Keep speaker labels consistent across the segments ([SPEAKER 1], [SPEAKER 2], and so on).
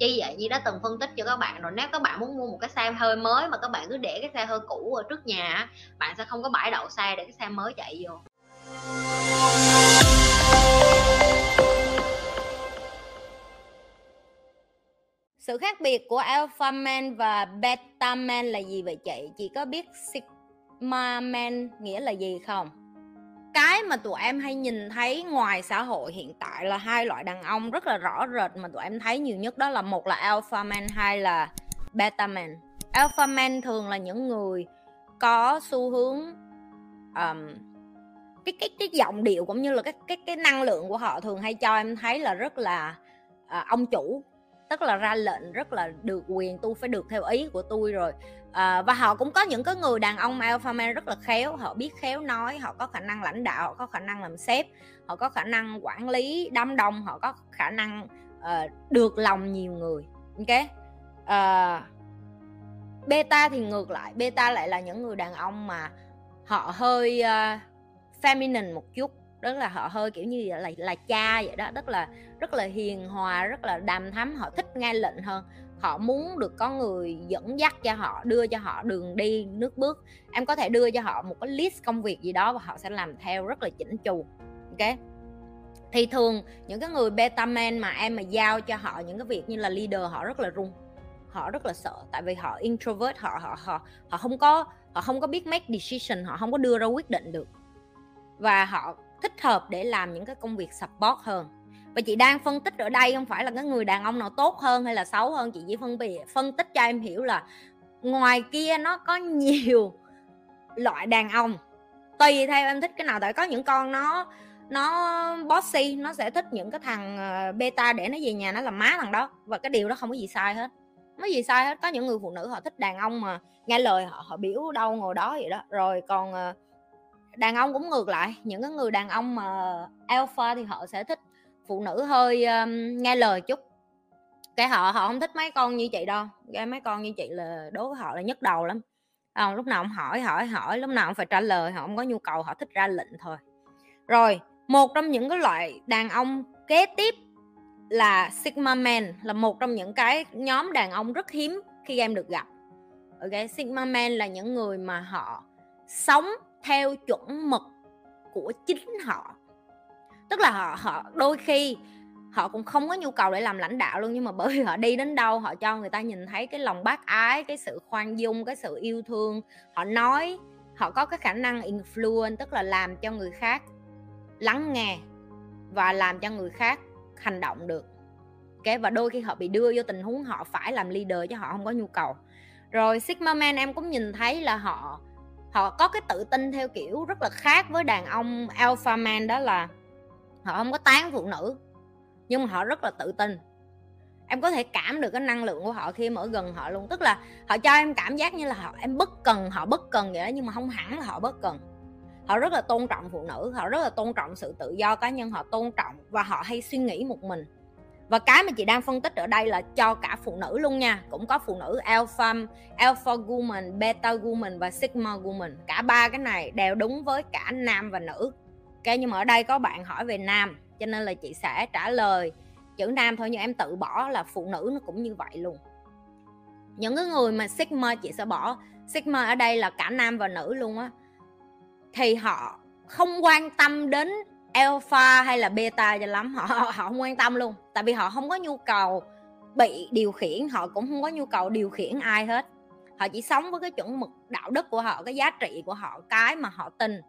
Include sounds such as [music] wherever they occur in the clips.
[SPEAKER 1] chi vậy? Như đã từng phân tích cho các bạn rồi. Nếu các bạn muốn mua một cái xe hơi mới mà các bạn cứ để cái xe hơi cũ ở trước nhà bạn sẽ không có bãi đậu xe để cái xe mới chạy vô.
[SPEAKER 2] Sự khác biệt của alpha man và beta man là gì vậy chị? Chị có biết sigma man nghĩa là gì không? Cái mà tụi em hay nhìn thấy ngoài xã hội hiện tại là hai loại đàn ông rất là rõ rệt mà tụi em thấy nhiều nhất đó là một là alpha man hai là beta man. Alpha man thường là những người có xu hướng um, cái cái cái giọng điệu cũng như là cái cái cái năng lượng của họ thường hay cho em thấy là rất là uh, ông chủ tức là ra lệnh rất là được quyền tôi phải được theo ý của tôi rồi. À, và họ cũng có những cái người đàn ông alpha male rất là khéo họ biết khéo nói họ có khả năng lãnh đạo họ có khả năng làm sếp họ có khả năng quản lý đám đông họ có khả năng uh, được lòng nhiều người. Ok? Uh, beta thì ngược lại beta lại là những người đàn ông mà họ hơi uh, feminine một chút rất là họ hơi, kiểu như là là cha vậy đó, rất là rất là hiền hòa, rất là đàm thắm, họ thích nghe lệnh hơn. Họ muốn được có người dẫn dắt cho họ, đưa cho họ đường đi, nước bước. Em có thể đưa cho họ một cái list công việc gì đó và họ sẽ làm theo rất là chỉnh chu, ok? Thì thường những cái người beta man mà em mà giao cho họ những cái việc như là leader, họ rất là run, họ rất là sợ, tại vì họ introvert, họ họ họ họ không có, họ không có biết make decision, họ không có đưa ra quyết định được. Và họ thích hợp để làm những cái công việc support hơn. Và chị đang phân tích ở đây không phải là cái người đàn ông nào tốt hơn hay là xấu hơn chị chỉ phân biệt phân tích cho em hiểu là ngoài kia nó có nhiều [laughs] loại đàn ông. Tùy theo em thích cái nào tại có những con nó nó bossy nó sẽ thích những cái thằng ờ, beta để nó về nhà nó làm má thằng đó. Và cái điều đó không có gì sai hết. Không có gì sai hết. Có những người phụ nữ họ thích đàn ông mà nghe lời họ họ biểu đâu ngồi đó vậy đó. Rồi còn uh, đàn ông cũng ngược lại. Những cái người đàn ông mà alpha thì họ sẽ thích phụ nữ hơi um, nghe lời chút. Cái họ họ không thích mấy con như chị đâu. Cái mấy con như chị là đối với họ là nhức đầu lắm. À, lúc nào ông hỏi hỏi hỏi lúc nào ông phải trả lời họ không có nhu cầu họ thích ra lệnh thôi. Rồi một trong những cái loại đàn ông kế tiếp là sigma man là một trong những cái nhóm đàn ông rất hiếm khi em được gặp. Ok sigma man là những người mà họ sống theo chuẩn mực của chính họ. Tức là họ họ đôi khi họ cũng không có nhu cầu để làm lãnh đạo luôn, nhưng mà bởi vì họ đi đến đâu họ cho người ta nhìn thấy cái lòng bác ái, cái sự khoan dung, cái sự yêu thương. Họ nói họ có cái khả năng influence, tức là làm cho người khác lắng nghe và làm cho người khác hành động được. Okay? và đôi khi họ bị đưa vô tình huống họ phải làm leader chứ họ không có nhu cầu. Rồi sigma man em cũng nhìn thấy là họ họ có cái tự tin theo kiểu rất là khác với đàn ông alpha man đó là họ không có tán phụ nữ, nhưng mà họ rất là tự tin. Em có thể cảm được cái năng lượng của họ khi em ở gần họ luôn, tức là họ cho em cảm giác như là họ, em bất cần, họ bất cần vậy đó, nhưng mà không hẳn là họ bất cần. Họ rất là tôn trọng phụ nữ, họ rất là tôn trọng sự tự do cá nhân, họ tôn trọng và họ hay suy nghĩ một mình và cái mà chị đang phân tích ở đây là cho cả phụ nữ luôn nha. Cũng có phụ nữ alpha alpha woman, beta woman và sigma woman. Cả ba cái này đều đúng với cả nam và nữ. Ok, nhưng mà ở đây có bạn hỏi về nam, cho nên là chị sẽ trả lời chữ nam thôi, nhưng em tự bỏ là phụ nữ nó cũng như vậy luôn. Những cái người mà sigma chị sẽ bỏ. Sigma ở đây là cả nam và nữ luôn á. Thì họ không quan tâm đến alpha hay là beta cho lắm họ, họ họ không quan tâm luôn. Tại vì họ không có nhu cầu bị điều khiển họ cũng không có nhu cầu điều khiển ai hết. Họ chỉ sống với cái chuẩn mực đạo đức của họ cái giá trị của họ cái mà họ tin.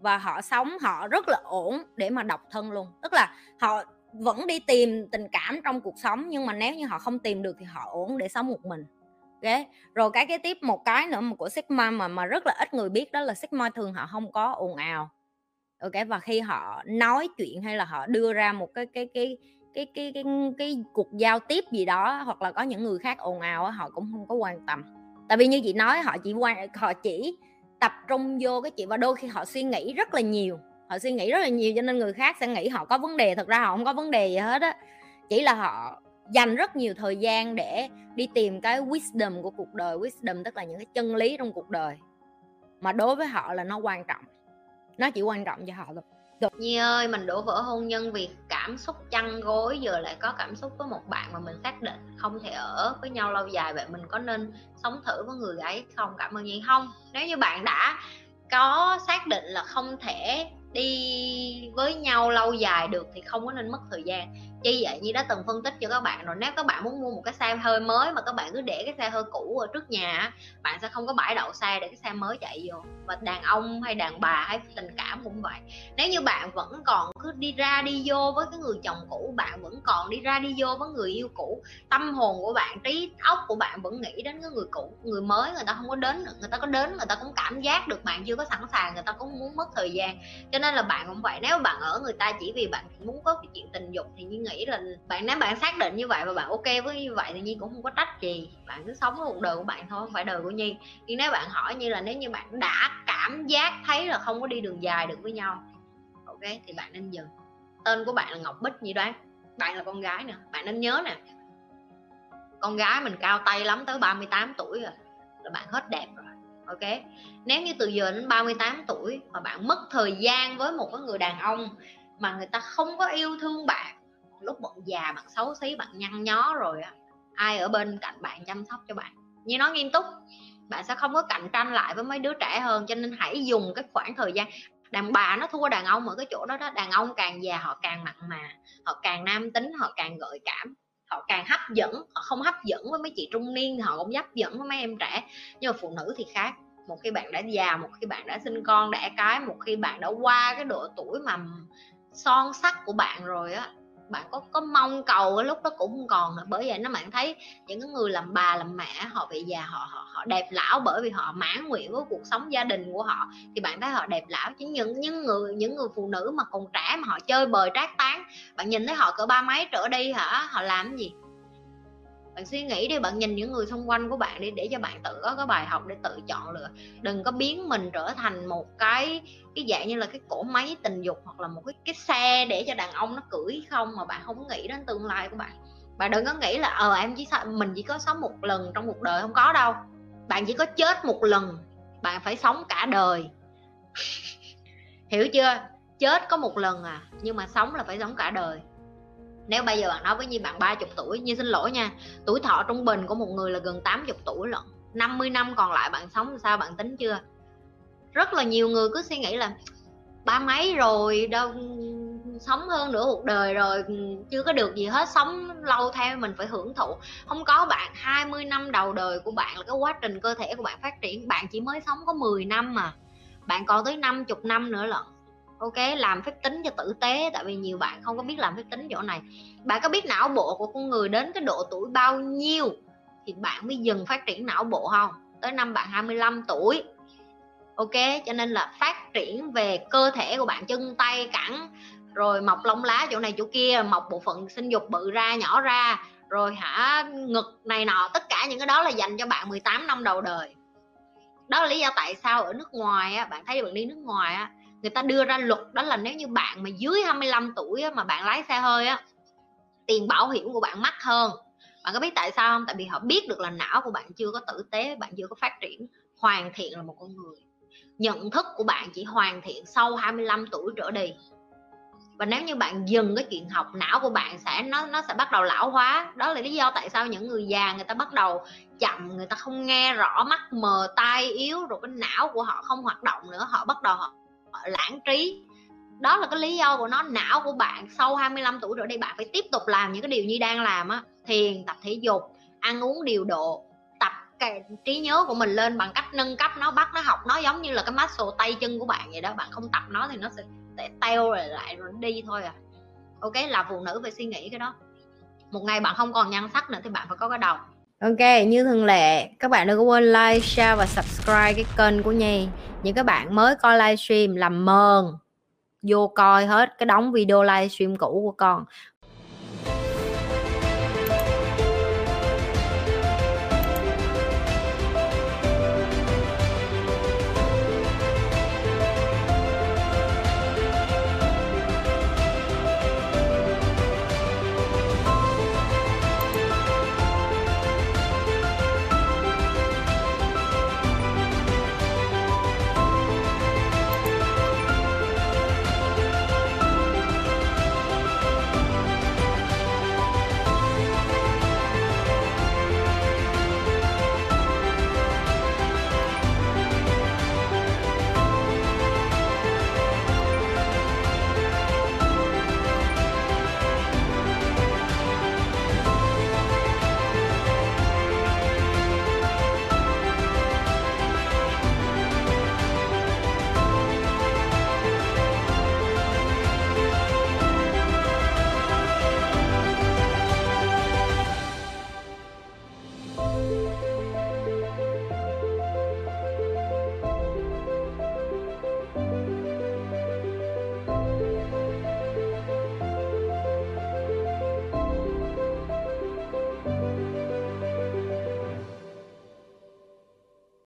[SPEAKER 2] Và họ sống họ rất là ổn để mà độc thân luôn. Tức là họ vẫn đi tìm tình cảm trong cuộc sống nhưng mà nếu như họ không tìm được thì họ ổn để sống một mình. Okay. rồi cái kế tiếp một cái nữa mà của sigma mà mà rất là ít người biết đó là sigma thường họ không có ồn ào. Ờ, ok và khi họ nói chuyện hay là họ đưa ra một cái cái cái cái cái cái, cái, cuộc giao tiếp gì đó hoặc là có những người khác ồn ào họ cũng không có quan tâm. Tại vì như chị nói họ chỉ quan họ chỉ tập trung vô cái chuyện và đôi khi họ suy nghĩ rất là nhiều họ suy nghĩ rất là nhiều cho nên người khác sẽ nghĩ họ có vấn đề thật ra họ không có vấn đề gì hết á. Chỉ là họ dành rất nhiều thời gian để đi tìm cái wisdom của cuộc đời wisdom tức là những cái chân lý trong cuộc đời mà đối với họ là nó quan trọng nó chỉ quan trọng cho họ thôi
[SPEAKER 1] Nhi ơi, mình đổ vỡ hôn nhân vì cảm xúc chăn gối giờ lại có cảm xúc với một bạn mà mình xác định không thể ở với nhau lâu dài vậy mình có nên sống thử với người ấy không? Cảm ơn Nhi không. Nếu như bạn đã có xác định là không thể đi với nhau lâu dài được thì không có nên mất thời gian chi vậy như đã từng phân tích cho các bạn rồi. Nếu các bạn muốn mua một cái xe hơi mới mà các bạn cứ để cái xe hơi cũ ở trước nhà bạn sẽ không có bãi đậu xe để cái xe mới chạy vô. Và đàn ông hay đàn bà hay tình cảm cũng vậy. Nếu như bạn vẫn còn cứ đi ra đi vô với cái người chồng cũ, bạn vẫn còn đi ra đi vô với người yêu cũ, tâm hồn của bạn, trí óc của bạn vẫn nghĩ đến cái người cũ, người mới, người ta không có đến, người ta có đến, người ta cũng cảm giác được bạn chưa có sẵn sàng, người ta cũng muốn mất thời gian. Cho nên là bạn cũng vậy. Nếu bạn ở người ta chỉ vì bạn muốn có cái chuyện tình dục thì như nghĩ là bạn, nếu bạn xác định như vậy và bạn ok với như vậy thì nhi cũng không có trách gì. Bạn cứ sống với cuộc đời của bạn thôi, không phải đời của nhi. Nhưng nếu bạn hỏi như là nếu như bạn đã cảm giác thấy là không có đi đường dài được với nhau, ok, thì bạn nên dừng. Tên của bạn là ngọc bích như đoán. Bạn là con gái nè, bạn nên nhớ nè. Con gái mình cao tay lắm, tới 38 tuổi rồi, là bạn hết đẹp rồi, ok? Nếu như từ giờ đến 38 tuổi mà bạn mất thời gian với một cái người đàn ông mà người ta không có yêu thương bạn lúc bạn già bạn xấu xí bạn nhăn nhó rồi ai ở bên cạnh bạn chăm sóc cho bạn? Như nói nghiêm túc, bạn sẽ không có cạnh tranh lại với mấy đứa trẻ hơn, cho nên hãy dùng cái khoảng thời gian. Đàn bà nó thua đàn ông ở cái chỗ đó đó, đàn ông càng già họ càng mặn mà, họ càng nam tính, họ càng gợi cảm, họ càng hấp dẫn, họ không hấp dẫn với mấy chị trung niên thì họ cũng hấp dẫn với mấy em trẻ. Nhưng mà phụ nữ thì khác, một khi bạn đã già, một khi bạn đã sinh con đẻ cái, một khi bạn đã qua cái độ tuổi mà son sắc của bạn rồi á bạn có có mong cầu cái lúc đó cũng không còn nữa. Bởi vậy nó bạn thấy những cái người làm bà làm mẹ họ bị già họ họ, họ đẹp lão bởi vì họ mãn nguyện với cuộc sống gia đình của họ thì bạn thấy họ đẹp lão. Chứ những những người những người phụ nữ mà còn trẻ mà họ chơi bời trác tán bạn nhìn thấy họ cỡ ba mấy trở đi hả? Họ làm gì? Bạn suy nghĩ đi, bạn nhìn những người xung quanh của bạn đi, để cho bạn tự có cái bài học để tự chọn lựa. Đừng có biến mình trở thành một cái cái dạng như là cái cổ máy tình dục hoặc là một cái cái xe để cho đàn ông nó cưỡi không, mà bạn không có nghĩ đến tương lai của bạn. Bạn đừng có nghĩ là ờ em chỉ mình chỉ có sống một lần trong cuộc đời không có đâu. Bạn chỉ có chết một lần, bạn phải sống cả đời. [laughs] Hiểu chưa? Chết có một lần à nhưng mà sống là phải sống cả đời nếu bây giờ bạn nói với Nhi bạn 30 tuổi, Nhi xin lỗi nha, tuổi thọ trung bình của một người là gần 80 tuổi lận 50 năm còn lại bạn sống sao bạn tính chưa? Rất là nhiều người cứ suy nghĩ là, ba mấy rồi, đâu, sống hơn nửa cuộc đời rồi, chưa có được gì hết, sống lâu theo mình phải hưởng thụ. Không có bạn 20 năm đầu đời của bạn là cái quá trình cơ thể của bạn phát triển, bạn chỉ mới sống có 10 năm mà, bạn còn tới 50 năm nữa lận ok làm phép tính cho tử tế tại vì nhiều bạn không có biết làm phép tính chỗ này. Bạn có biết não bộ của con người đến cái độ tuổi bao nhiêu thì bạn mới dừng phát triển não bộ không? Tới năm bạn 25 tuổi. Ok cho nên là phát triển về cơ thể của bạn chân tay cẳng rồi mọc lông lá chỗ này chỗ kia mọc bộ phận sinh dục bự ra nhỏ ra rồi hả ngực này nọ tất cả những cái đó là dành cho bạn 18 năm đầu đời. Đó là lý do tại sao ở nước ngoài á, bạn thấy bạn đi nước ngoài á, người ta đưa ra luật đó là nếu như bạn mà dưới 25 tuổi á, mà bạn lái xe hơi á tiền bảo hiểm của bạn mắc hơn. Bạn có biết tại sao không? Tại vì họ biết được là não của bạn chưa có tử tế bạn chưa có phát triển hoàn thiện là một con người. Nhận thức của bạn chỉ hoàn thiện sau 25 tuổi trở đi. Và nếu như bạn dừng cái chuyện học não của bạn sẽ nó nó sẽ bắt đầu lão hóa. Đó là lý do tại sao những người già người ta bắt đầu chậm người ta không nghe rõ mắt mờ tai yếu rồi cái não của họ không hoạt động nữa. Họ bắt đầu họ, họ lãng trí. Đó là cái lý do của nó, não của bạn sau 25 tuổi rồi đây, bạn phải tiếp tục làm những cái điều như đang làm á, thiền, tập thể dục, ăn uống điều độ, tập cái trí nhớ của mình lên bằng cách nâng cấp nó, bắt nó học nó giống như là cái muscle tay chân của bạn vậy đó. Bạn không tập nó thì nó sẽ teo rồi lại rồi đi thôi à. Ok, là phụ nữ phải suy nghĩ cái đó. Một ngày bạn không còn nhan sắc nữa thì bạn phải có cái đầu.
[SPEAKER 2] Ok, như thường lệ, các bạn đừng có quên like, share và subscribe cái kênh của Nhi. Những các bạn mới coi livestream làm mờn vô coi hết cái đóng video livestream cũ của con